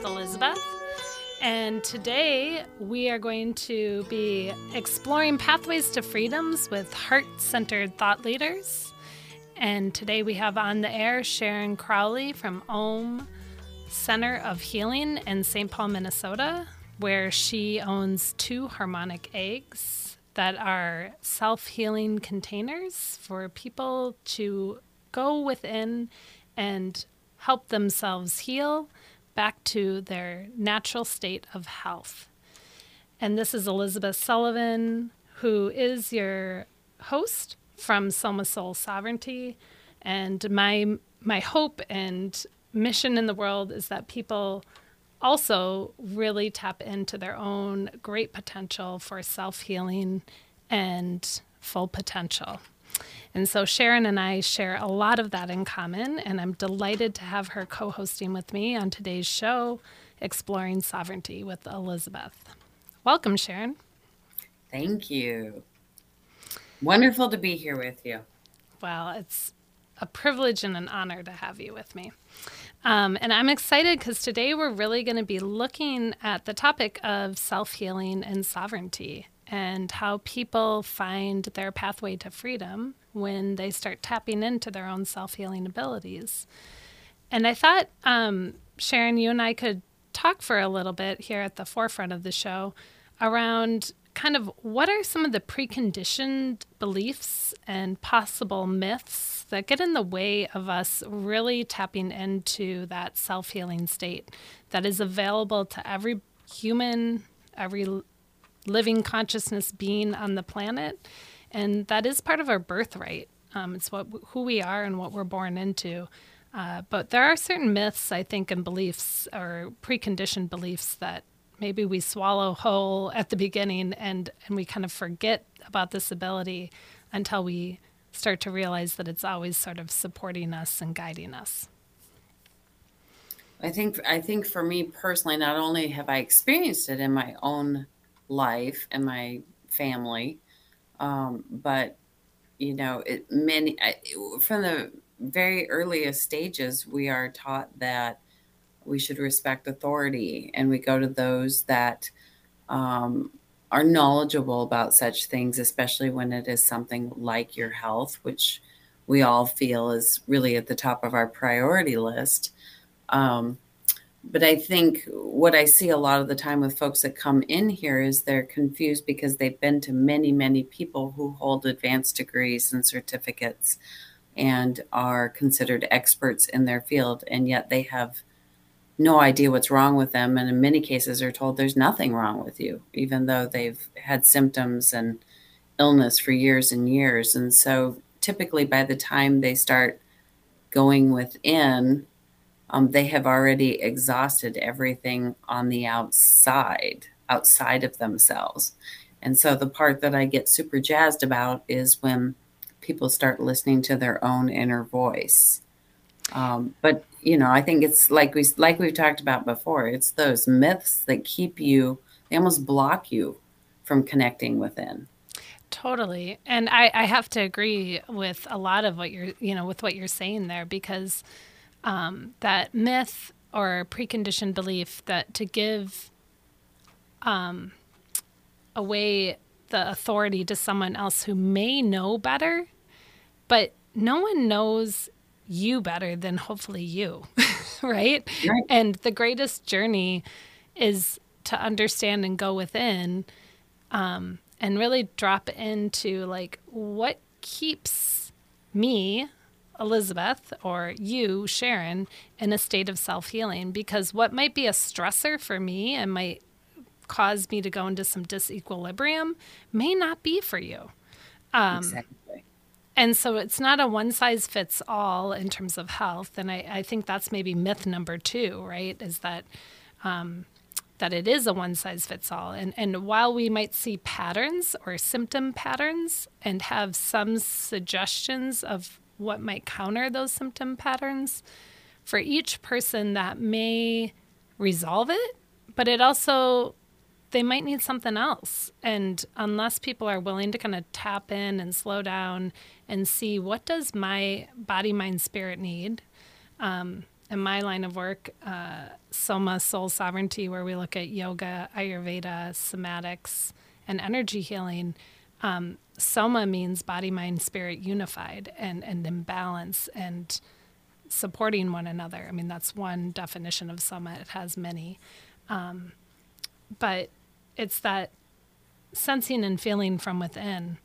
with Elizabeth. And today we are going to be exploring pathways to freedoms with heart centered thought leaders. And today we have on the air Sharon Crowley from Om Center of Healing in St. Paul, Minnesota, where she owns two harmonic eggs that are self healing containers for people to go within and help themselves heal back to their natural state of health. And this is Elizabeth Sullivan, who is your host from Soma Soul Sovereignty. And my my hope and mission in the world is that people also really tap into their own great potential for self healing and full potential. And so Sharon and I share a lot of that in common, and I'm delighted to have her co hosting with me on today's show, Exploring Sovereignty with Elizabeth. Welcome, Sharon. Thank you. Wonderful to be here with you. Well, it's a privilege and an honor to have you with me. Um, and I'm excited because today we're really going to be looking at the topic of self healing and sovereignty and how people find their pathway to freedom when they start tapping into their own self healing abilities. And I thought, um, Sharon, you and I could talk for a little bit here at the forefront of the show around kind of what are some of the preconditioned beliefs and possible myths that get in the way of us really tapping into that self healing state that is available to every human, every living consciousness being on the planet. And that is part of our birthright. Um, it's what who we are and what we're born into. Uh, but there are certain myths, I think, and beliefs or preconditioned beliefs that maybe we swallow whole at the beginning and, and we kind of forget about this ability until we start to realize that it's always sort of supporting us and guiding us. I think I think for me personally, not only have I experienced it in my own life and my family, um, but you know, it many from the very earliest stages, we are taught that we should respect authority, and we go to those that um, are knowledgeable about such things, especially when it is something like your health, which we all feel is really at the top of our priority list. Um, but I think what I see a lot of the time with folks that come in here is they're confused because they've been to many, many people who hold advanced degrees and certificates and are considered experts in their field, and yet they have no idea what's wrong with them. And in many cases, are told there's nothing wrong with you, even though they've had symptoms and illness for years and years. And so typically, by the time they start going within, um, they have already exhausted everything on the outside, outside of themselves. And so the part that I get super jazzed about is when people start listening to their own inner voice. Um, but you know, I think it's like we like we've talked about before. It's those myths that keep you, they almost block you from connecting within. Totally, and I, I have to agree with a lot of what you're, you know, with what you're saying there because um, that myth or preconditioned belief that to give um, away the authority to someone else who may know better, but no one knows you better than hopefully you, right? right? And the greatest journey is to understand and go within um, and really drop into like what keeps me Elizabeth or you, Sharon, in a state of self healing because what might be a stressor for me and might cause me to go into some disequilibrium may not be for you. Um, exactly. And so it's not a one size fits all in terms of health. And I, I think that's maybe myth number two, right? Is that um, that it is a one size fits all. And, and while we might see patterns or symptom patterns and have some suggestions of what might counter those symptom patterns. For each person, that may resolve it, but it also, they might need something else. And unless people are willing to kind of tap in and slow down and see what does my body, mind, spirit need, um, in my line of work, uh, Soma Soul Sovereignty, where we look at yoga, Ayurveda, somatics, and energy healing. Um, Soma means body, mind, spirit unified and, and in balance and supporting one another. I mean, that's one definition of Soma. It has many. Um, but it's that sensing and feeling from within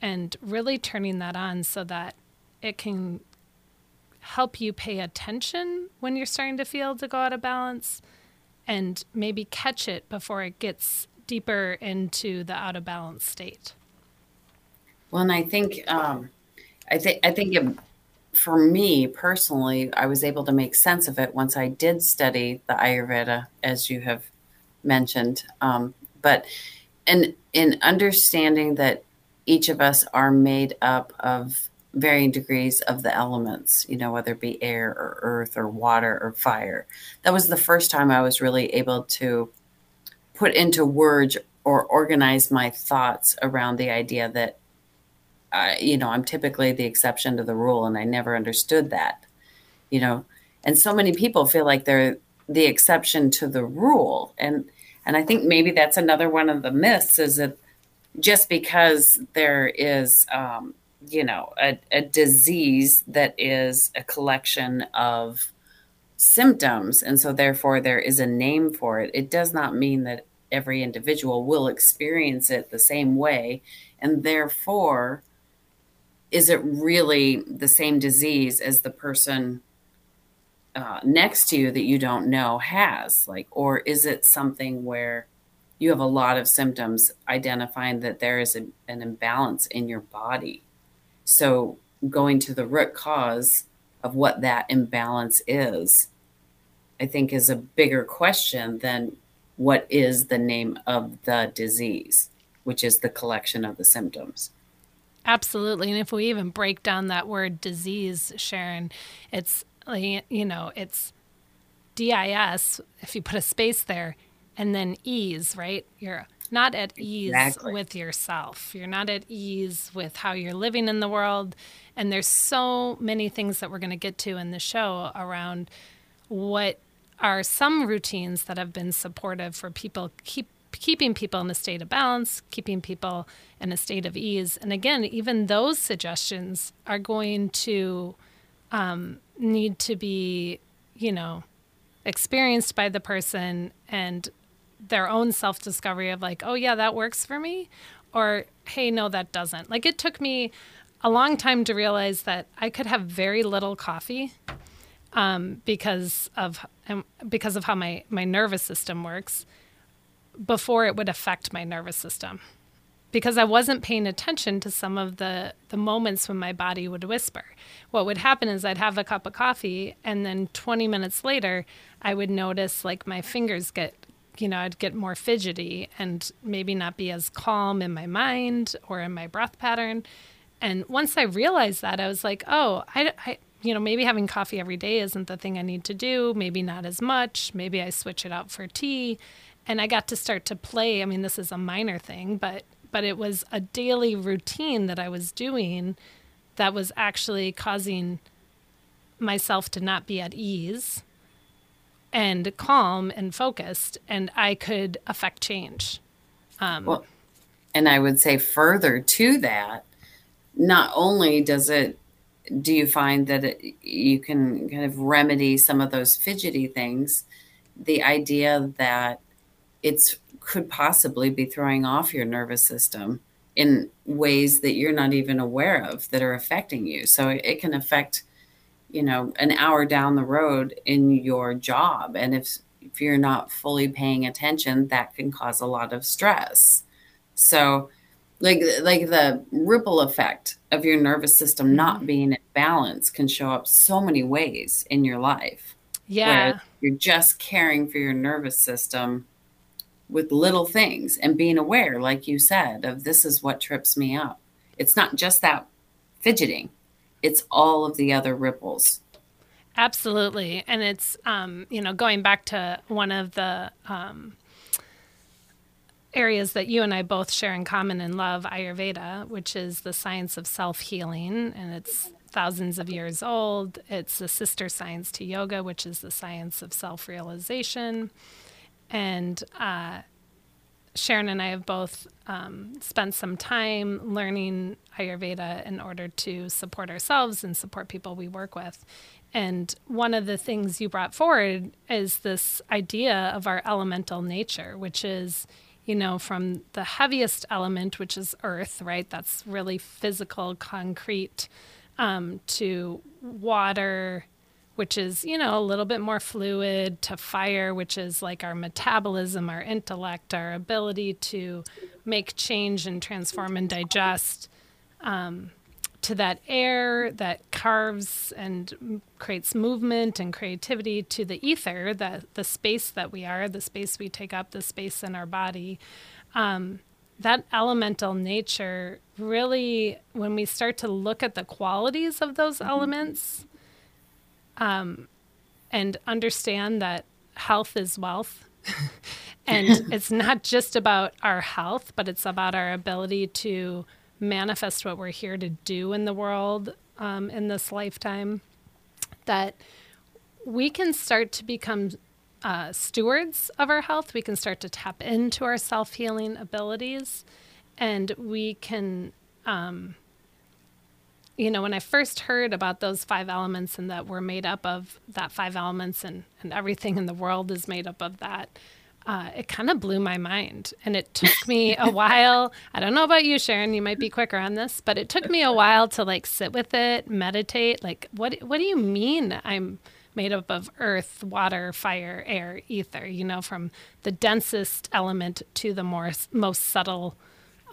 and really turning that on so that it can help you pay attention when you're starting to feel to go out of balance and maybe catch it before it gets deeper into the out of balance state. Well, and I think um, I think I think it, for me personally, I was able to make sense of it once I did study the Ayurveda, as you have mentioned. Um, but and in understanding that each of us are made up of varying degrees of the elements, you know, whether it be air or earth or water or fire. That was the first time I was really able to put into words or organize my thoughts around the idea that, uh, you know, I'm typically the exception to the rule, and I never understood that, you know. And so many people feel like they're the exception to the rule, and and I think maybe that's another one of the myths is that just because there is um, you know a, a disease that is a collection of symptoms and so therefore there is a name for it it does not mean that every individual will experience it the same way and therefore is it really the same disease as the person uh, next to you that you don't know has like or is it something where you have a lot of symptoms identifying that there is a, an imbalance in your body so, going to the root cause of what that imbalance is, I think, is a bigger question than what is the name of the disease, which is the collection of the symptoms. Absolutely. And if we even break down that word disease, Sharon, it's, you know, it's DIS, if you put a space there, and then ease, right? You're not at ease exactly. with yourself. You're not at ease with how you're living in the world. And there's so many things that we're going to get to in the show around what are some routines that have been supportive for people keep keeping people in a state of balance, keeping people in a state of ease. And again, even those suggestions are going to um, need to be, you know, experienced by the person and their own self discovery of like, oh yeah, that works for me, or hey, no, that doesn't. Like it took me a long time to realize that I could have very little coffee um, because of um, because of how my my nervous system works before it would affect my nervous system because I wasn't paying attention to some of the the moments when my body would whisper. What would happen is I'd have a cup of coffee and then 20 minutes later I would notice like my fingers get you know, I'd get more fidgety and maybe not be as calm in my mind or in my breath pattern. And once I realized that, I was like, oh, I, I, you know, maybe having coffee every day isn't the thing I need to do. Maybe not as much. Maybe I switch it out for tea. And I got to start to play. I mean, this is a minor thing, but but it was a daily routine that I was doing that was actually causing myself to not be at ease and calm and focused, and I could affect change. Um, well, and I would say further to that, not only does it do you find that it, you can kind of remedy some of those fidgety things, the idea that it's could possibly be throwing off your nervous system in ways that you're not even aware of that are affecting you. So it can affect you know an hour down the road in your job and if if you're not fully paying attention that can cause a lot of stress so like like the ripple effect of your nervous system not mm-hmm. being in balance can show up so many ways in your life yeah you're just caring for your nervous system with little things and being aware like you said of this is what trips me up it's not just that fidgeting it's all of the other ripples. Absolutely. And it's, um, you know, going back to one of the um, areas that you and I both share in common and love Ayurveda, which is the science of self healing. And it's thousands of years old. It's a sister science to yoga, which is the science of self realization. And uh, Sharon and I have both um, spent some time learning Ayurveda in order to support ourselves and support people we work with. And one of the things you brought forward is this idea of our elemental nature, which is, you know, from the heaviest element, which is earth, right? That's really physical, concrete, um, to water, which is, you know, a little bit more fluid, to fire, which is like our metabolism, our intellect, our ability to make change and transform and digest, um, to that air that carves and creates movement and creativity, to the ether, the, the space that we are, the space we take up, the space in our body. Um, that elemental nature really, when we start to look at the qualities of those mm-hmm. elements, um, and understand that health is wealth. and it's not just about our health, but it's about our ability to manifest what we're here to do in the world um, in this lifetime. That we can start to become uh, stewards of our health. We can start to tap into our self healing abilities, and we can um, you know, when I first heard about those five elements and that we're made up of that five elements and, and everything in the world is made up of that, uh, it kind of blew my mind. And it took me a while. I don't know about you, Sharon, you might be quicker on this, but it took me a while to like sit with it, meditate. Like, what, what do you mean I'm made up of earth, water, fire, air, ether, you know, from the densest element to the more, most subtle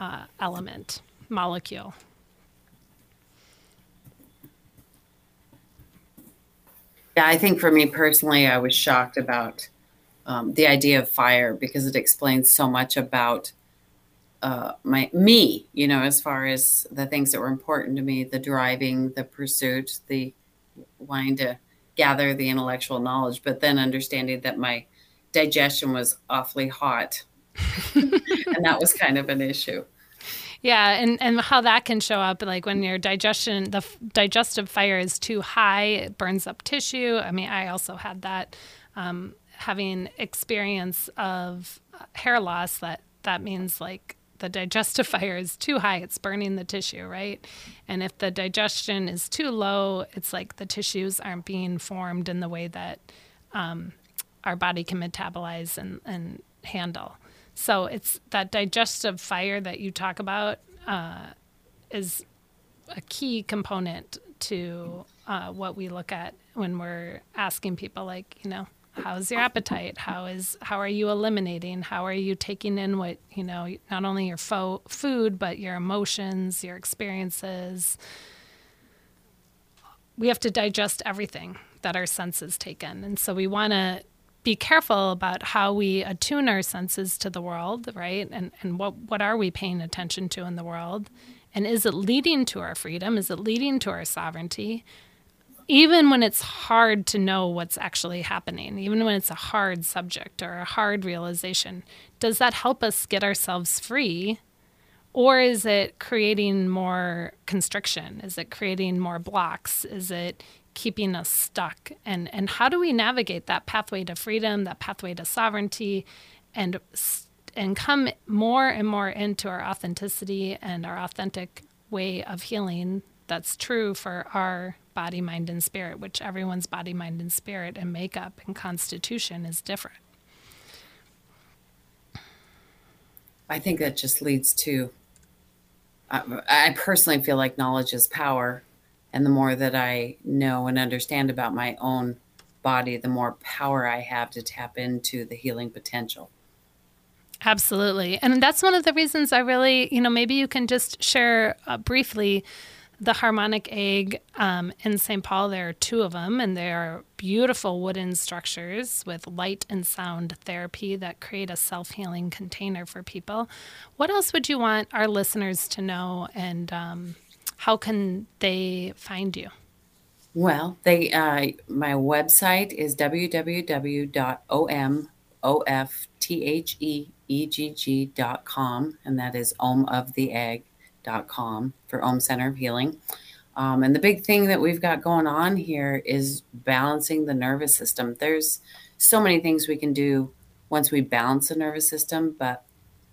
uh, element, molecule? Yeah, I think for me personally, I was shocked about um, the idea of fire because it explains so much about uh, my me. You know, as far as the things that were important to me, the driving, the pursuit, the wanting to gather the intellectual knowledge, but then understanding that my digestion was awfully hot, and that was kind of an issue. Yeah, and and how that can show up like when your digestion the f- digestive fire is too high, it burns up tissue. I mean, I also had that um, having experience of uh, hair loss that that means like the digestive fire is too high, it's burning the tissue, right? And if the digestion is too low, it's like the tissues aren't being formed in the way that um, our body can metabolize and, and handle. So it's that digestive fire that you talk about uh, is a key component to uh, what we look at when we're asking people, like, you know, how's your appetite? How is how are you eliminating? How are you taking in what you know, not only your fo- food but your emotions, your experiences. We have to digest everything that our senses take in, and so we want to be careful about how we attune our senses to the world, right? And and what what are we paying attention to in the world? And is it leading to our freedom? Is it leading to our sovereignty? Even when it's hard to know what's actually happening, even when it's a hard subject or a hard realization, does that help us get ourselves free? Or is it creating more constriction? Is it creating more blocks? Is it keeping us stuck. And and how do we navigate that pathway to freedom that pathway to sovereignty and and come more and more into our authenticity and our authentic way of healing that's true for our body mind and spirit which everyone's body mind and spirit and makeup and constitution is different? I think that just leads to I, I personally feel like knowledge is power and the more that I know and understand about my own body, the more power I have to tap into the healing potential. Absolutely. And that's one of the reasons I really, you know, maybe you can just share uh, briefly the harmonic egg um, in St. Paul. There are two of them, and they are beautiful wooden structures with light and sound therapy that create a self healing container for people. What else would you want our listeners to know and um, how can they find you? Well, they uh, my website is www.omoftheegg.com, and that is omoftheegg.com for Om Center of Healing. Um, and the big thing that we've got going on here is balancing the nervous system. There's so many things we can do once we balance the nervous system, but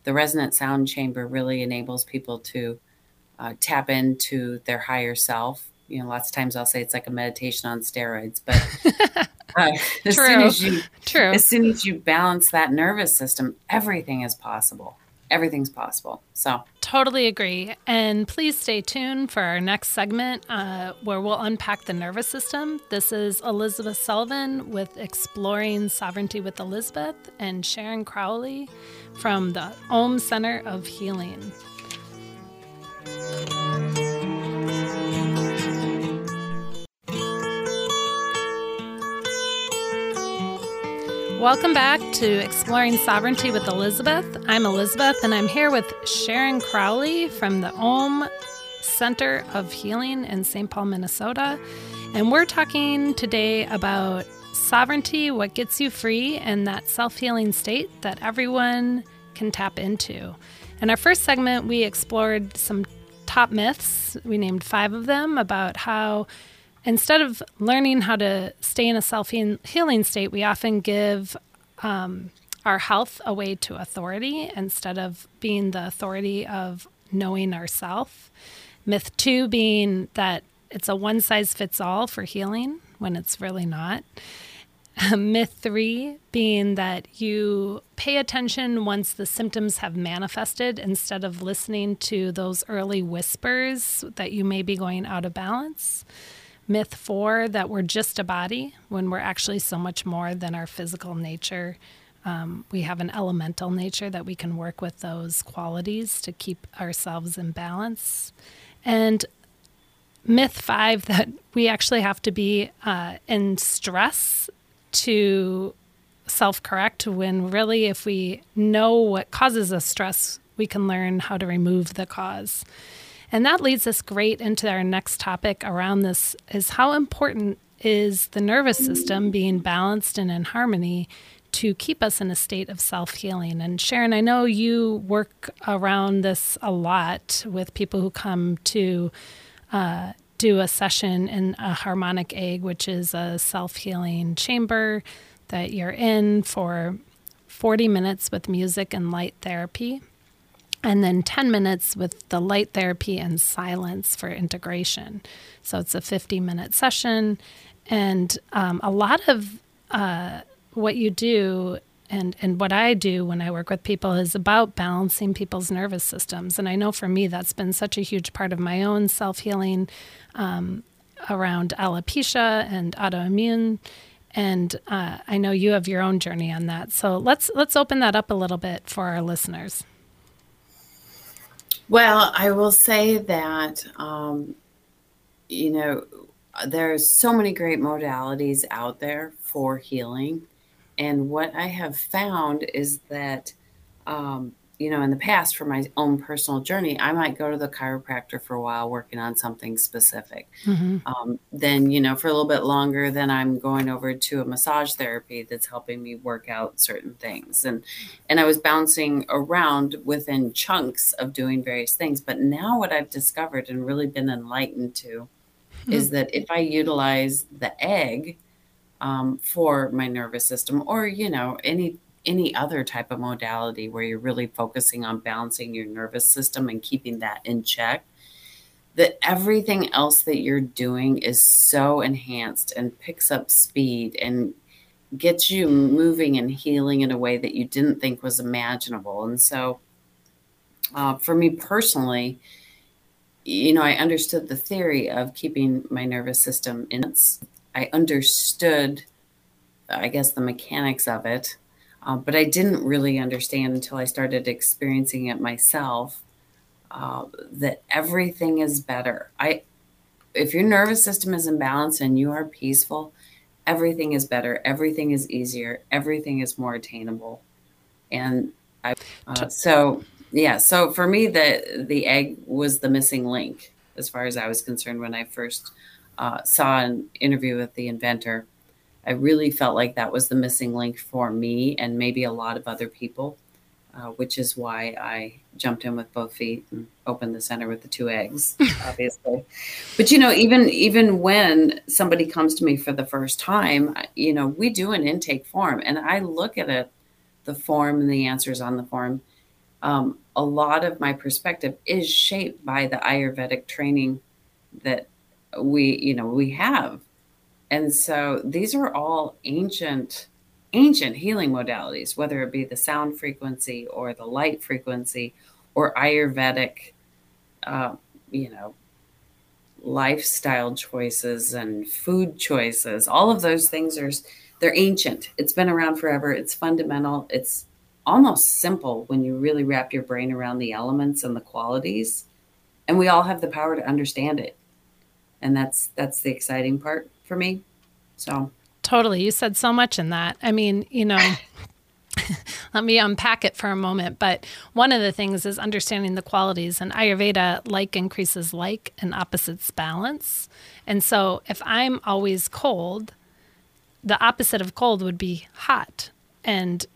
the resonant sound chamber really enables people to uh, tap into their higher self. You know, lots of times I'll say it's like a meditation on steroids, but uh, as True. soon as you True. as soon as you balance that nervous system, everything is possible. Everything's possible. So Totally agree. And please stay tuned for our next segment uh, where we'll unpack the nervous system. This is Elizabeth Sullivan with Exploring Sovereignty with Elizabeth and Sharon Crowley from the Om Center of Healing. Welcome back to Exploring Sovereignty with Elizabeth. I'm Elizabeth, and I'm here with Sharon Crowley from the Om Center of Healing in St. Paul, Minnesota. And we're talking today about sovereignty, what gets you free, and that self healing state that everyone can tap into. In our first segment, we explored some top myths. We named five of them about how instead of learning how to stay in a self healing state, we often give um, our health away to authority instead of being the authority of knowing ourself. Myth two being that it's a one size fits all for healing when it's really not. Myth three being that you pay attention once the symptoms have manifested instead of listening to those early whispers that you may be going out of balance myth four that we're just a body when we're actually so much more than our physical nature. Um, we have an elemental nature that we can work with those qualities to keep ourselves in balance. And myth five that we actually have to be uh, in stress to self correct when really, if we know what causes us stress, we can learn how to remove the cause. And that leads us great into our next topic around this is how important is the nervous system being balanced and in harmony to keep us in a state of self healing. And Sharon, I know you work around this a lot with people who come to uh, do a session in a harmonic egg, which is a self healing chamber that you're in for 40 minutes with music and light therapy and then 10 minutes with the light therapy and silence for integration. So it's a 50 minute session. And um, a lot of uh, what you do and, and what I do when I work with people is about balancing people's nervous systems. And I know for me, that's been such a huge part of my own self healing um, around alopecia and autoimmune. And uh, I know you have your own journey on that. So let's let's open that up a little bit for our listeners. Well, I will say that, um, you know, there's so many great modalities out there for healing. And what I have found is that um, you know, in the past for my own personal journey, I might go to the chiropractor for a while working on something specific. Mm-hmm. Um, then, you know, for a little bit longer, then I'm going over to a massage therapy that's helping me work out certain things. And and I was bouncing around within chunks of doing various things. But now what I've discovered and really been enlightened to mm-hmm. is that if I utilize the egg um, for my nervous system or, you know, any any other type of modality where you're really focusing on balancing your nervous system and keeping that in check, that everything else that you're doing is so enhanced and picks up speed and gets you moving and healing in a way that you didn't think was imaginable. And so, uh, for me personally, you know, I understood the theory of keeping my nervous system in. I understood, I guess, the mechanics of it uh, but I didn't really understand until I started experiencing it myself uh, that everything is better. I, if your nervous system is in balance and you are peaceful, everything is better. Everything is easier. Everything is more attainable. And I, uh, so yeah, so for me, the the egg was the missing link as far as I was concerned when I first uh, saw an interview with the inventor I really felt like that was the missing link for me and maybe a lot of other people, uh, which is why I jumped in with both feet and opened the center with the two eggs, obviously. but you know, even even when somebody comes to me for the first time, you know, we do an intake form, and I look at it, the form and the answers on the form. Um, a lot of my perspective is shaped by the Ayurvedic training that we, you know, we have, and so these are all ancient ancient healing modalities, whether it be the sound frequency or the light frequency or Ayurvedic, uh, you know, lifestyle choices and food choices. All of those things are they're ancient. It's been around forever. It's fundamental. It's almost simple when you really wrap your brain around the elements and the qualities. And we all have the power to understand it. And that's that's the exciting part for me. So Totally. You said so much in that. I mean, you know, let me unpack it for a moment. But one of the things is understanding the qualities. And Ayurveda, like increases like and opposites balance. And so if I'm always cold, the opposite of cold would be hot. And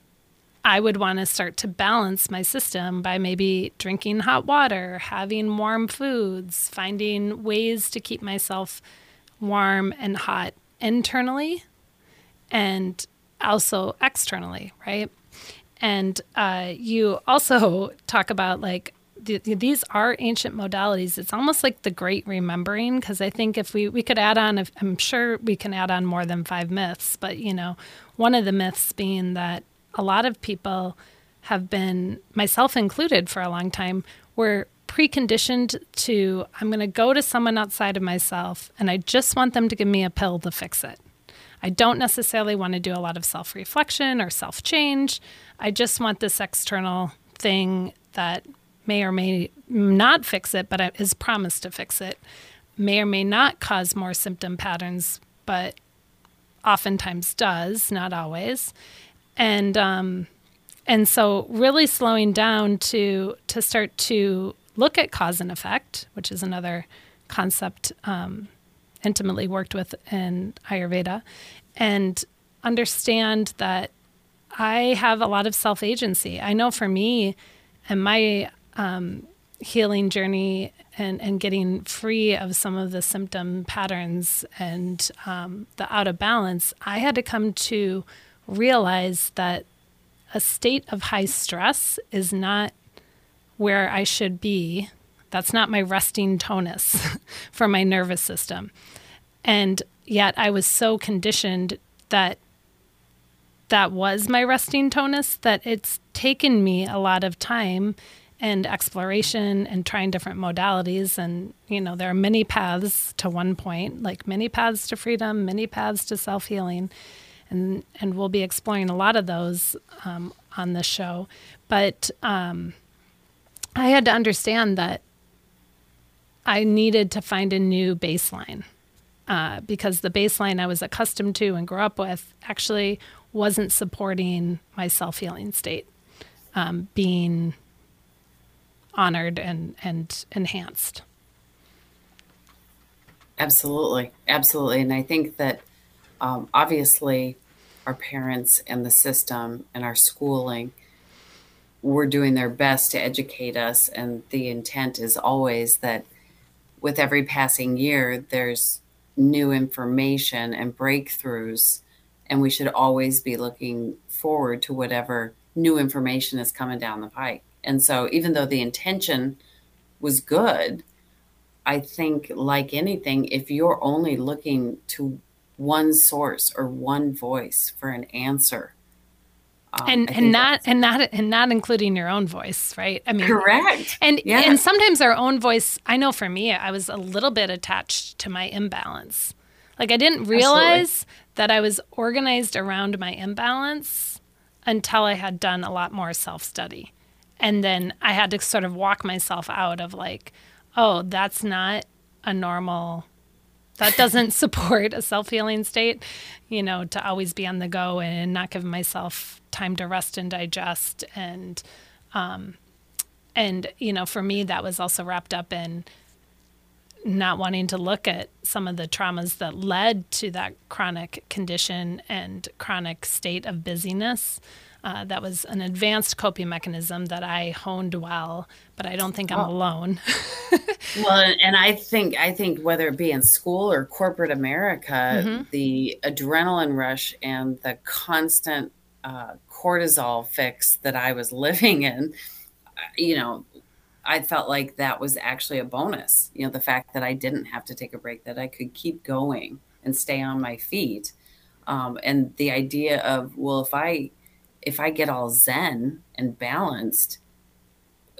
I would want to start to balance my system by maybe drinking hot water, having warm foods, finding ways to keep myself warm and hot internally and also externally, right? And uh, you also talk about like th- these are ancient modalities. It's almost like the great remembering because I think if we we could add on, if, I'm sure we can add on more than five myths, but you know, one of the myths being that a lot of people have been, myself included, for a long time, were preconditioned to I'm going to go to someone outside of myself and I just want them to give me a pill to fix it. I don't necessarily want to do a lot of self reflection or self change. I just want this external thing that may or may not fix it, but is promised to fix it, may or may not cause more symptom patterns, but oftentimes does, not always. And um, and so really slowing down to to start to look at cause and effect, which is another concept um, intimately worked with in Ayurveda and understand that I have a lot of self agency. I know for me and my um, healing journey and, and getting free of some of the symptom patterns and um, the out of balance, I had to come to realize that a state of high stress is not where I should be. That's not my resting tonus for my nervous system. And yet I was so conditioned that that was my resting tonus that it's taken me a lot of time and exploration and trying different modalities and you know there are many paths to one point like many paths to freedom many paths to self-healing and and we'll be exploring a lot of those um, on this show but um, i had to understand that i needed to find a new baseline uh, because the baseline I was accustomed to and grew up with actually wasn't supporting my self healing state um, being honored and, and enhanced. Absolutely. Absolutely. And I think that um, obviously our parents and the system and our schooling were doing their best to educate us. And the intent is always that with every passing year, there's new information and breakthroughs. And we should always be looking forward to whatever new information is coming down the pike. And so, even though the intention was good, I think, like anything, if you're only looking to one source or one voice for an answer, um, and and not and not and not including your own voice, right? I mean, correct. And yes. and sometimes our own voice. I know for me, I was a little bit attached to my imbalance. Like I didn't realize Absolutely. that I was organized around my imbalance until I had done a lot more self study, and then I had to sort of walk myself out of like, oh, that's not a normal that doesn't support a self healing state, you know, to always be on the go and not give myself time to rest and digest. And, um, and, you know, for me, that was also wrapped up in not wanting to look at some of the traumas that led to that chronic condition and chronic state of busyness. Uh, that was an advanced coping mechanism that I honed well, but I don't think I'm oh. alone. well, and I think I think whether it be in school or corporate America, mm-hmm. the adrenaline rush and the constant uh, cortisol fix that I was living in, uh, you know, I felt like that was actually a bonus. You know, the fact that I didn't have to take a break, that I could keep going and stay on my feet. Um, and the idea of, well, if I if I get all zen and balanced,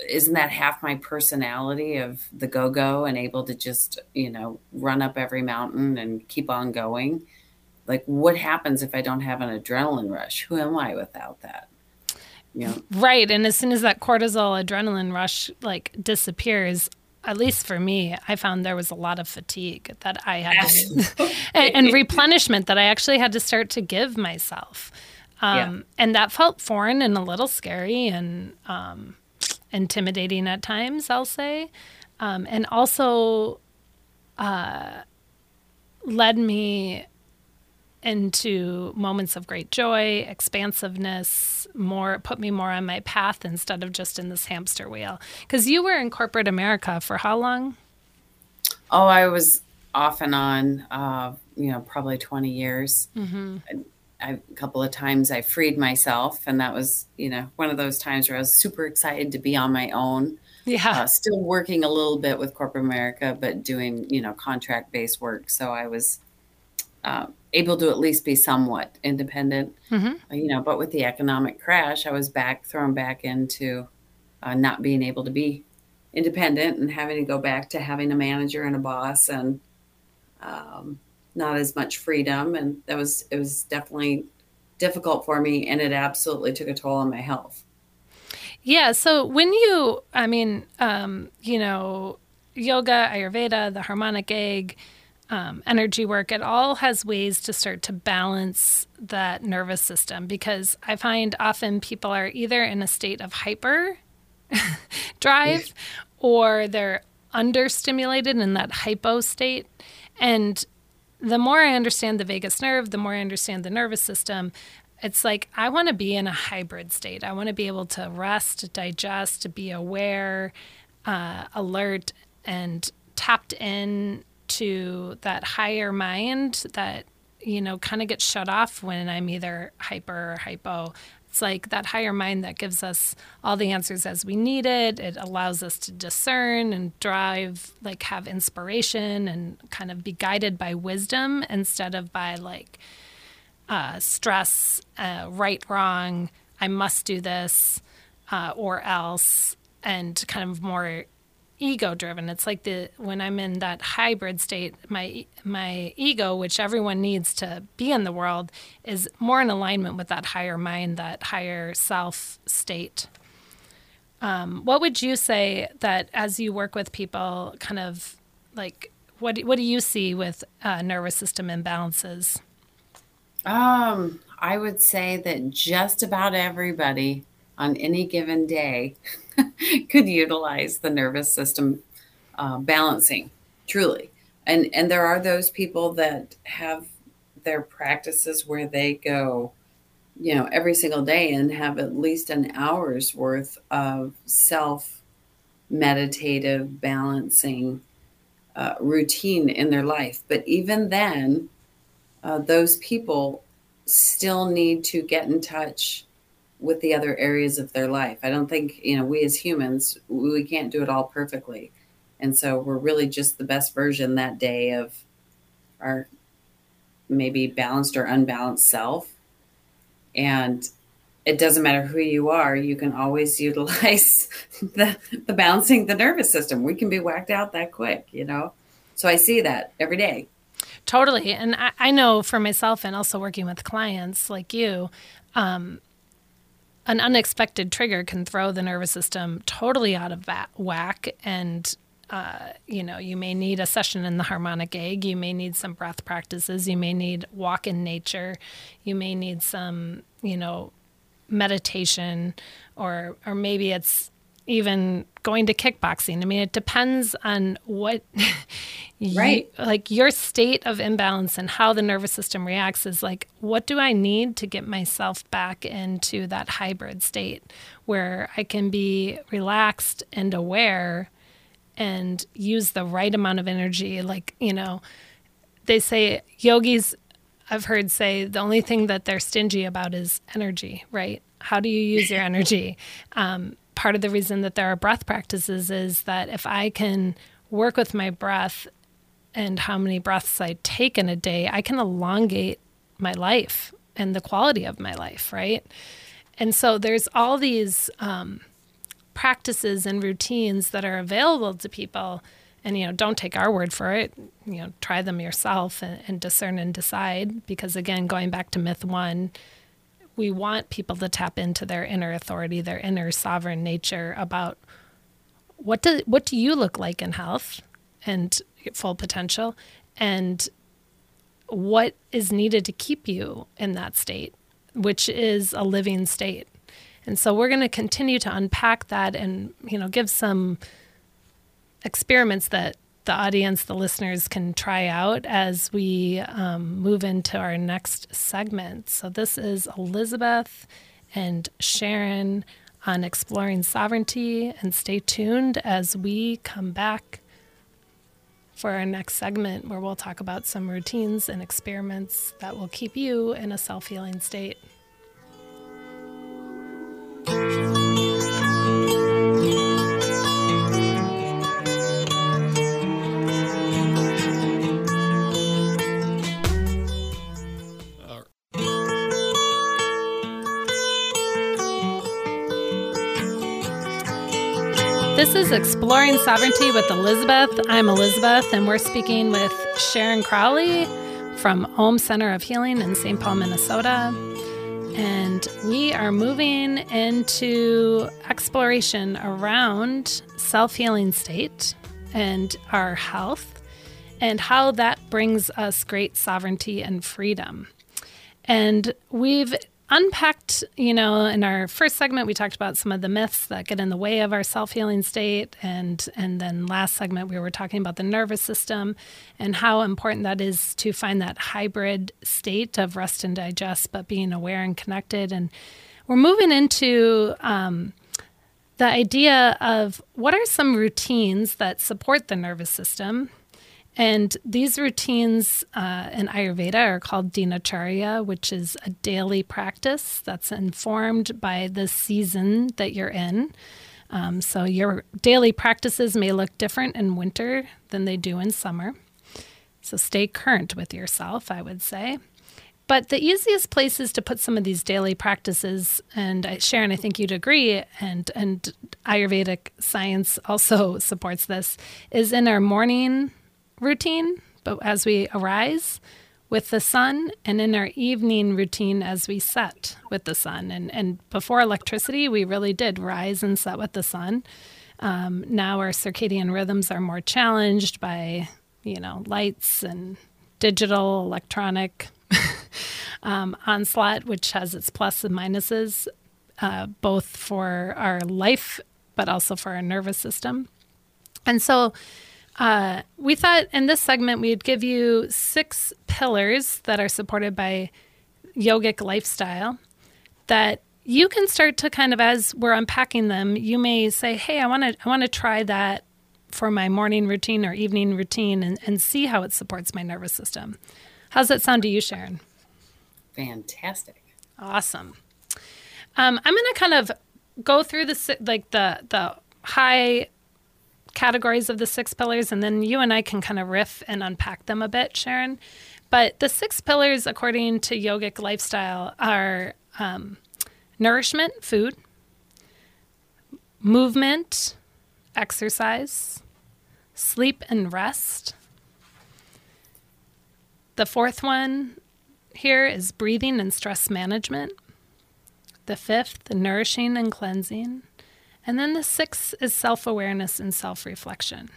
isn't that half my personality of the go go and able to just, you know, run up every mountain and keep on going? Like, what happens if I don't have an adrenaline rush? Who am I without that? Yeah. Right. And as soon as that cortisol adrenaline rush like disappears, at least for me, I found there was a lot of fatigue that I had to, and, and, replenishment that I actually had to start to give myself. Um, yeah. And that felt foreign and a little scary and um, intimidating at times, I'll say. Um, and also uh, led me into moments of great joy, expansiveness, more put me more on my path instead of just in this hamster wheel. Because you were in corporate America for how long? Oh, I was off and on, uh, you know, probably 20 years. Mm-hmm. I, a couple of times I freed myself, and that was, you know, one of those times where I was super excited to be on my own. Yeah. Uh, still working a little bit with corporate America, but doing, you know, contract based work. So I was uh, able to at least be somewhat independent, mm-hmm. Uh, you know. But with the economic crash, I was back thrown back into uh, not being able to be independent and having to go back to having a manager and a boss and um, not as much freedom. And that was it was definitely difficult for me, and it absolutely took a toll on my health. Yeah. So when you, I mean, um, you know, yoga, Ayurveda, the harmonic egg um, energy work, it all has ways to start to balance that nervous system because I find often people are either in a state of hyper drive or they're understimulated in that hypo state. And the more I understand the vagus nerve, the more I understand the nervous system, it's like I want to be in a hybrid state. I want to be able to rest, digest, be aware, uh, alert, and tapped in to that higher mind that you know kind of gets shut off when I'm either hyper or hypo. It's like that higher mind that gives us all the answers as we need it. It allows us to discern and drive, like have inspiration and kind of be guided by wisdom instead of by like uh, stress, uh, right, wrong, I must do this uh, or else, and kind of more ego driven. It's like the when I'm in that hybrid state, my my ego, which everyone needs to be in the world, is more in alignment with that higher mind, that higher self state. Um, what would you say that as you work with people, kind of like what what do you see with uh, nervous system imbalances? Um, I would say that just about everybody on any given day could utilize the nervous system uh, balancing truly. And and there are those people that have their practices where they go you know every single day and have at least an hour's worth of self meditative balancing uh, routine in their life. But even then uh, those people still need to get in touch with the other areas of their life. I don't think, you know, we as humans, we can't do it all perfectly. And so we're really just the best version that day of our maybe balanced or unbalanced self. And it doesn't matter who you are, you can always utilize the, the balancing the nervous system. We can be whacked out that quick, you know? So I see that every day. Totally. And I, I know for myself and also working with clients like you, um, an unexpected trigger can throw the nervous system totally out of whack and uh, you know you may need a session in the harmonic egg you may need some breath practices you may need walk in nature you may need some you know meditation or or maybe it's even going to kickboxing. I mean, it depends on what, right? Like your state of imbalance and how the nervous system reacts is like, what do I need to get myself back into that hybrid state where I can be relaxed and aware and use the right amount of energy? Like, you know, they say yogis, I've heard say the only thing that they're stingy about is energy, right? How do you use your energy? Um, part of the reason that there are breath practices is that if I can work with my breath and how many breaths I take in a day, I can elongate my life and the quality of my life, right? And so there's all these um, practices and routines that are available to people. And, you know, don't take our word for it. You know, try them yourself and, and discern and decide. Because, again, going back to myth one, we want people to tap into their inner authority, their inner sovereign nature about what do what do you look like in health and full potential and what is needed to keep you in that state, which is a living state. And so we're going to continue to unpack that and you know give some experiments that the audience, the listeners can try out as we um, move into our next segment. So, this is Elizabeth and Sharon on exploring sovereignty, and stay tuned as we come back for our next segment where we'll talk about some routines and experiments that will keep you in a self healing state. This is Exploring Sovereignty with Elizabeth. I'm Elizabeth, and we're speaking with Sharon Crowley from Om Center of Healing in St. Paul, Minnesota. And we are moving into exploration around self healing state and our health and how that brings us great sovereignty and freedom. And we've unpacked, you know, in our first segment we talked about some of the myths that get in the way of our self-healing state. And and then last segment we were talking about the nervous system and how important that is to find that hybrid state of rest and digest but being aware and connected. And we're moving into um, the idea of what are some routines that support the nervous system and these routines uh, in Ayurveda are called dinacharya, which is a daily practice that's informed by the season that you're in. Um, so your daily practices may look different in winter than they do in summer. So stay current with yourself, I would say. But the easiest places to put some of these daily practices, and Sharon, I think you'd agree, and and Ayurvedic science also supports this, is in our morning routine, but as we arise with the sun, and in our evening routine as we set with the sun. And, and before electricity, we really did rise and set with the sun. Um, now our circadian rhythms are more challenged by, you know, lights and digital, electronic um, onslaught, which has its plus and minuses, uh, both for our life, but also for our nervous system. And so uh, we thought in this segment we'd give you six pillars that are supported by yogic lifestyle that you can start to kind of as we're unpacking them you may say hey i want to i want to try that for my morning routine or evening routine and, and see how it supports my nervous system. How's that sound to you sharon? Fantastic. Awesome. Um, i'm going to kind of go through the like the the high categories of the six pillars, and then you and I can kind of riff and unpack them a bit, Sharon. But the six pillars, according to yogic lifestyle, are um, nourishment, food, movement, exercise, sleep and rest. The fourth one here is breathing and stress management. The fifth, nourishing and cleansing. And then the sixth is self awareness and self reflection.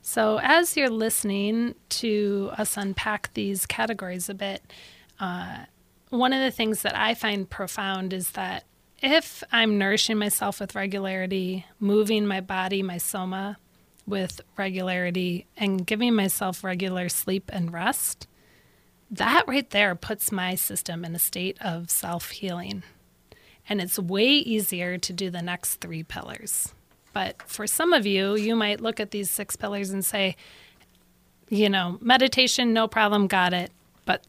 So, as you're listening to us unpack these categories a bit, uh, one of the things that I find profound is that if I'm nourishing myself with regularity, moving my body, my soma with regularity, and giving myself regular sleep and rest, that right there puts my system in a state of self healing. And it's way easier to do the next three pillars. But for some of you, you might look at these six pillars and say, you know, meditation, no problem, got it. But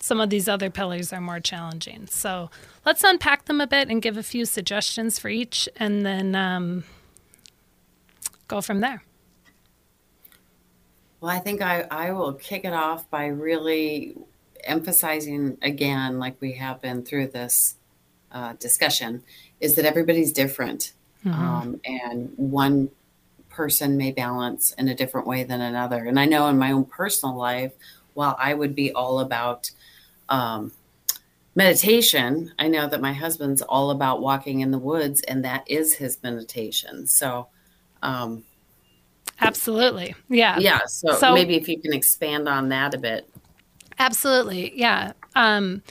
some of these other pillars are more challenging. So let's unpack them a bit and give a few suggestions for each and then um, go from there. Well, I think I, I will kick it off by really emphasizing again, like we have been through this uh, discussion, is that everybody's different. Mm-hmm. Um, and one person may balance in a different way than another. And I know in my own personal life, while I would be all about um, meditation, I know that my husband's all about walking in the woods, and that is his meditation. So, um, absolutely, yeah, yeah. So, so, maybe if you can expand on that a bit. Absolutely, yeah. Um,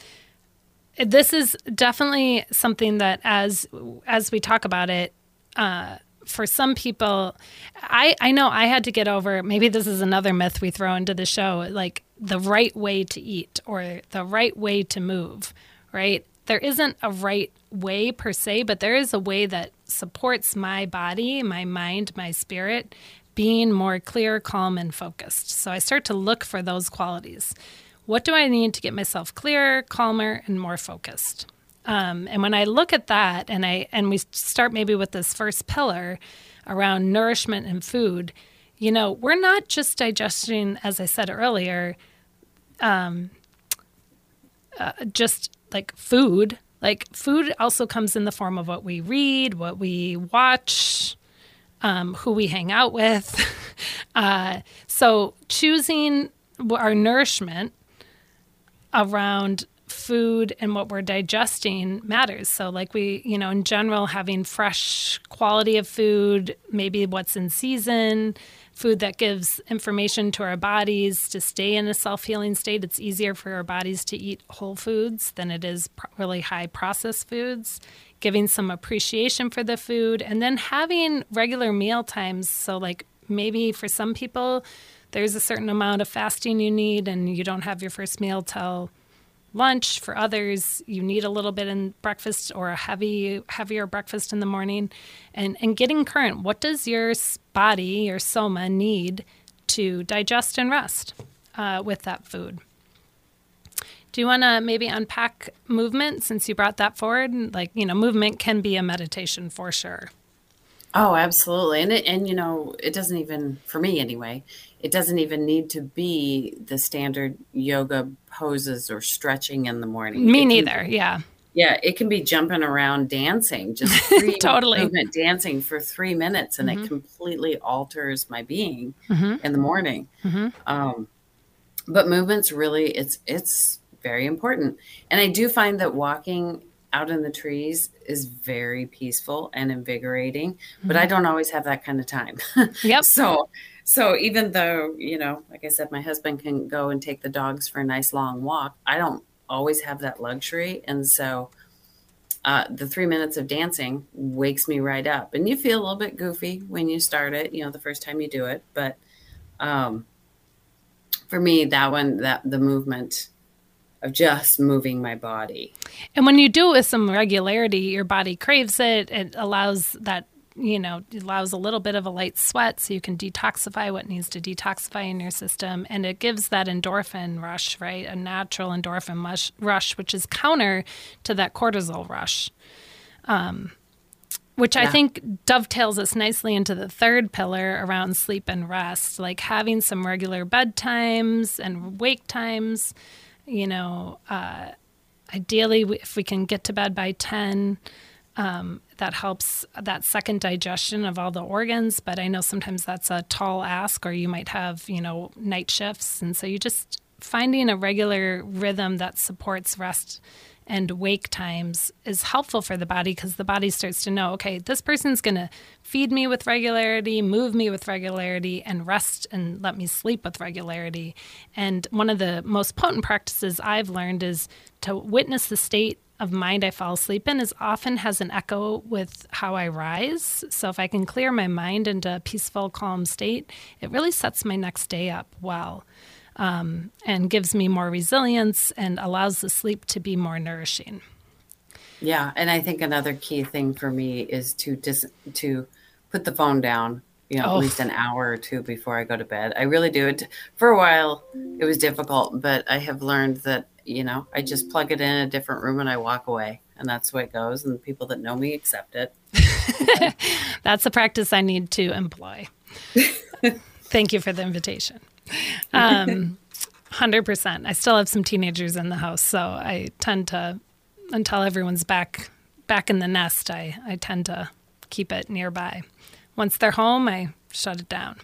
this is definitely something that, as as we talk about it, uh, for some people, I I know I had to get over. Maybe this is another myth we throw into the show, like the right way to eat or the right way to move. Right? There isn't a right way per se, but there is a way that supports my body, my mind, my spirit being more clear, calm, and focused. So I start to look for those qualities. What do I need to get myself clearer, calmer, and more focused? Um, and when I look at that, and I and we start maybe with this first pillar around nourishment and food, you know, we're not just digesting, as I said earlier, um, uh, just like food. Like food also comes in the form of what we read, what we watch, um, who we hang out with. uh, so choosing our nourishment around food and what we're digesting matters. So, like we, you know, in general, having fresh quality of food, maybe what's in season, food that gives information to our bodies to stay in a self healing state. It's easier for our bodies to eat whole foods than it is really high processed foods. Giving some appreciation for the food and then having regular meal times. So, like maybe for some people, there's a certain amount of fasting you need, and you don't have your first meal till lunch. For others, you need a little bit in breakfast or a heavy, heavier breakfast in the morning. And, and getting current, what does your body, your soma, need to digest and rest uh, with that food? Do you want to maybe unpack movement since you brought that forward? Like, you know, movement can be a meditation for sure. Oh, absolutely. And it, and you know, it doesn't even for me anyway it doesn't even need to be the standard yoga poses or stretching in the morning. Me neither. Be, yeah. Yeah, it can be jumping around dancing, just totally movement dancing for three minutes, and mm-hmm. it completely alters my being mm-hmm. in the morning. Mm-hmm. Um, but movement's really it's it's very important, and I do find that walking out in the trees is very peaceful and invigorating. But I mm-hmm. don't always have that kind of time. Yep. so so even though, you know, like I said, my husband can go and take the dogs for a nice long walk, I don't always have that luxury. And so uh, the three minutes of dancing wakes me right up. And you feel a little bit goofy when you start it, you know, the first time you do it. But um, for me, that one, that the movement of just moving my body. And when you do it with some regularity, your body craves it. It allows that you know, allows a little bit of a light sweat so you can detoxify what needs to detoxify in your system. And it gives that endorphin rush, right? A natural endorphin mush, rush, which is counter to that cortisol rush. Um, which yeah. I think dovetails us nicely into the third pillar around sleep and rest, like having some regular bedtimes and wake times. You know, uh, ideally, if we can get to bed by 10, um, that helps that second digestion of all the organs. But I know sometimes that's a tall ask, or you might have, you know, night shifts. And so you just finding a regular rhythm that supports rest and wake times is helpful for the body because the body starts to know okay, this person's going to feed me with regularity, move me with regularity, and rest and let me sleep with regularity. And one of the most potent practices I've learned is to witness the state of mind I fall asleep in is often has an echo with how I rise. So if I can clear my mind into a peaceful, calm state, it really sets my next day up well um, and gives me more resilience and allows the sleep to be more nourishing. Yeah, and I think another key thing for me is to dis- to put the phone down you know, oh. at least an hour or two before I go to bed. I really do it. For a while, it was difficult, but I have learned that, you know, I just plug it in a different room and I walk away. And that's the way it goes. And the people that know me accept it. that's a practice I need to employ. Thank you for the invitation. Um, 100%. I still have some teenagers in the house, so I tend to, until everyone's back back in the nest, I, I tend to keep it nearby once they're home, I shut it down.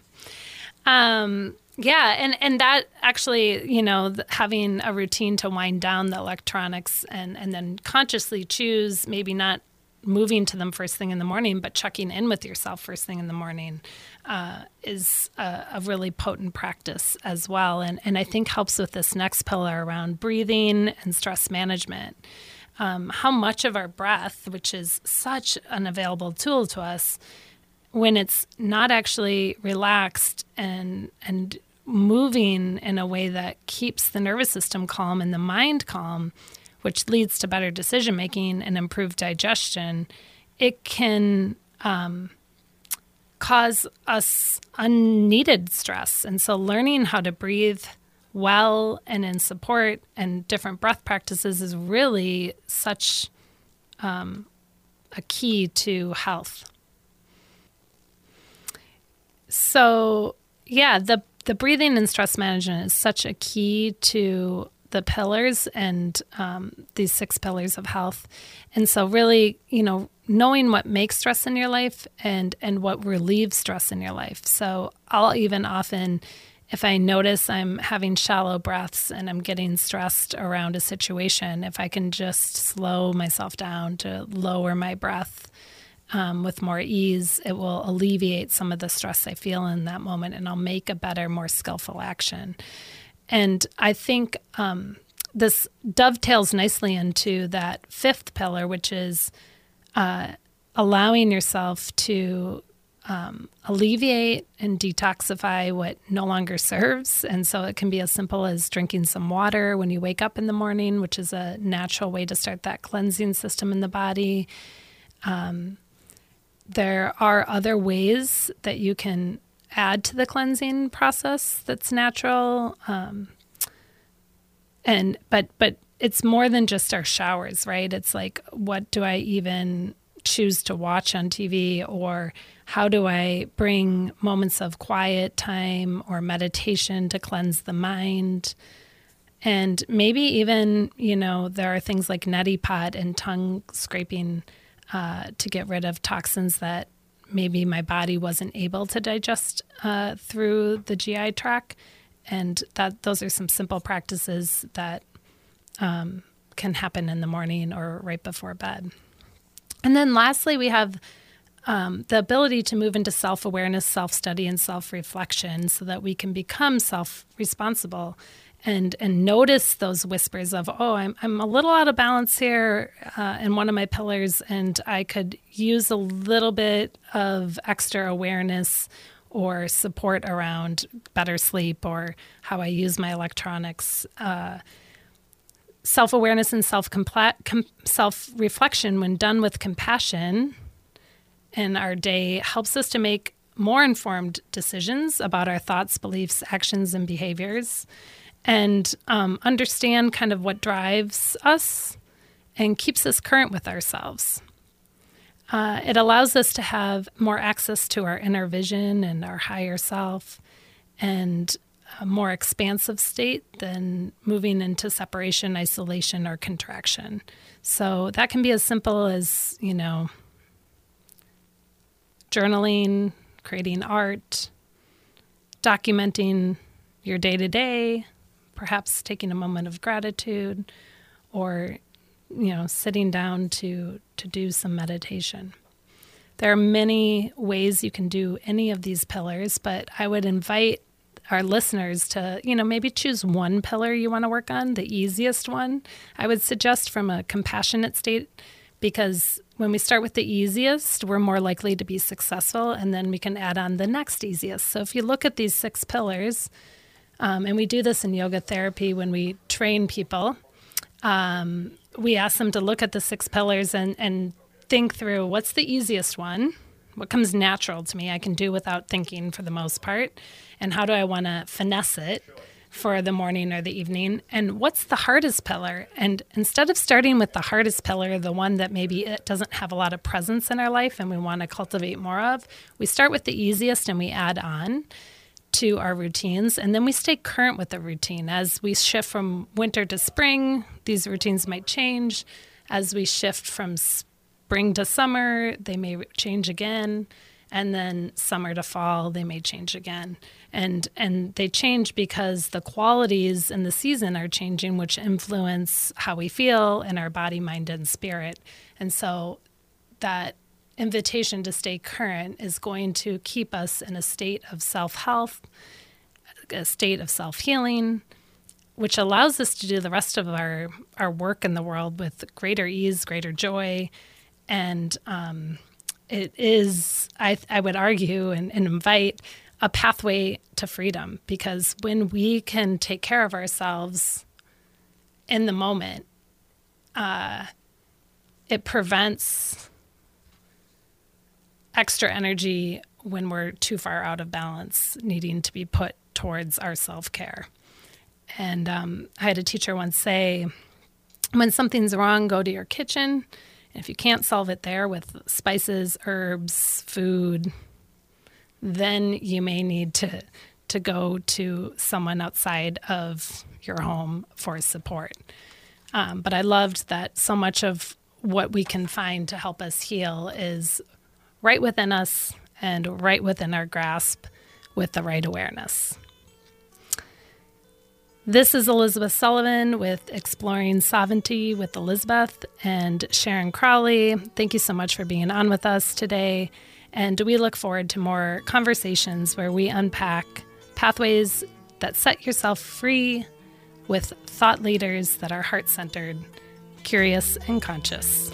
Um, yeah, and and that actually, you know, having a routine to wind down the electronics and and then consciously choose maybe not moving to them first thing in the morning, but checking in with yourself first thing in the morning uh, is a, a, really potent practice as well, and and I think helps with this next pillar around breathing and stress management. Um, how much of our breath, which is such an available tool to us, when it's not actually relaxed and and moving in a way that keeps the nervous system calm and the mind calm, which leads to better decision making and improved digestion, it can um, cause us unneeded stress. And so, learning how to breathe well and in support and different breath practices is really such um, a key to health. So, yeah, the the breathing and stress management is such a key to the pillars and um, these six pillars of health. And so, really, you know, knowing what makes stress in your life and and what relieves stress in your life. So, I'll even often if I notice I'm having shallow breaths and I'm getting stressed around a situation, if I can just slow myself down to lower my breath um, with more ease, it will alleviate some of the stress I feel in that moment and I'll make a better, more skillful action. And I think um, this dovetails nicely into that fifth pillar, which is uh, allowing yourself to um, alleviate and detoxify what no longer serves. And so it can be as simple as drinking some water when you wake up in the morning, which is a natural way to start that cleansing system in the body. Um, there are other ways that you can add to the cleansing process that's natural. Um, and but but it's more than just our showers, right? It's like what do I even choose to watch on TV or how do I bring moments of quiet time or meditation to cleanse the mind? And maybe even, you know, there are things like neti pot and tongue scraping uh, to get rid of toxins that maybe my body wasn't able to digest uh, through the GI tract. And that those are some simple practices that um, can happen in the morning or right before bed. And then lastly, we have um, the ability to move into self awareness, self study, and self reflection so that we can become self responsible and and notice those whispers of oh I'm I'm a little out of balance here uh, in one of my pillars and I could use a little bit of extra awareness or support around better sleep or how I use my electronics. Uh, self awareness and self self reflection, when done with compassion in our day, helps us to make more informed decisions about our thoughts, beliefs, actions, and behaviors and um, understand kind of what drives us and keeps us current with ourselves. Uh, it allows us to have more access to our inner vision and our higher self and a more expansive state than moving into separation, isolation, or contraction. So that can be as simple as, you know, journaling, creating art, documenting your day to day, perhaps taking a moment of gratitude or you know sitting down to to do some meditation there are many ways you can do any of these pillars but i would invite our listeners to, you know, maybe choose one pillar you want to work on, the easiest one. I would suggest from a compassionate state because when we start with the easiest, we're more likely to be successful, and then we can add on the next easiest. So if you look at these six pillars, um, and we do this in yoga therapy when we train people, um, we ask them to look at the six pillars and, and think through what's the easiest one what comes natural to me I can do without thinking for the most part, and how do I want to finesse it for the morning or the evening, and what's the hardest pillar? And instead of starting with the hardest pillar, the one that maybe it doesn't have a lot of presence in our life and we want to cultivate more of, we start with the easiest and we add on to our routines and then we stay current with the routine as we shift from winter to spring these routines might change as we shift from spring to summer, they may change again, and then summer to fall, they may change again. And and they change because the qualities in the season are changing, which influence how we feel in our body, mind, and spirit. And so that invitation to stay current is going to keep us in a state of self health, a state of self healing, which allows us to do the rest of our, our work in the world with greater ease, greater joy, and um, it is, I, I would argue and, and invite a pathway to freedom because when we can take care of ourselves in the moment, uh, it prevents extra energy when we're too far out of balance, needing to be put towards our self care. And um, I had a teacher once say, when something's wrong, go to your kitchen if you can't solve it there with spices, herbs, food, then you may need to to go to someone outside of your home for support. Um, but I loved that so much of what we can find to help us heal is right within us and right within our grasp with the right awareness. This is Elizabeth Sullivan with Exploring Sovereignty with Elizabeth and Sharon Crowley. Thank you so much for being on with us today. And we look forward to more conversations where we unpack pathways that set yourself free with thought leaders that are heart centered, curious, and conscious.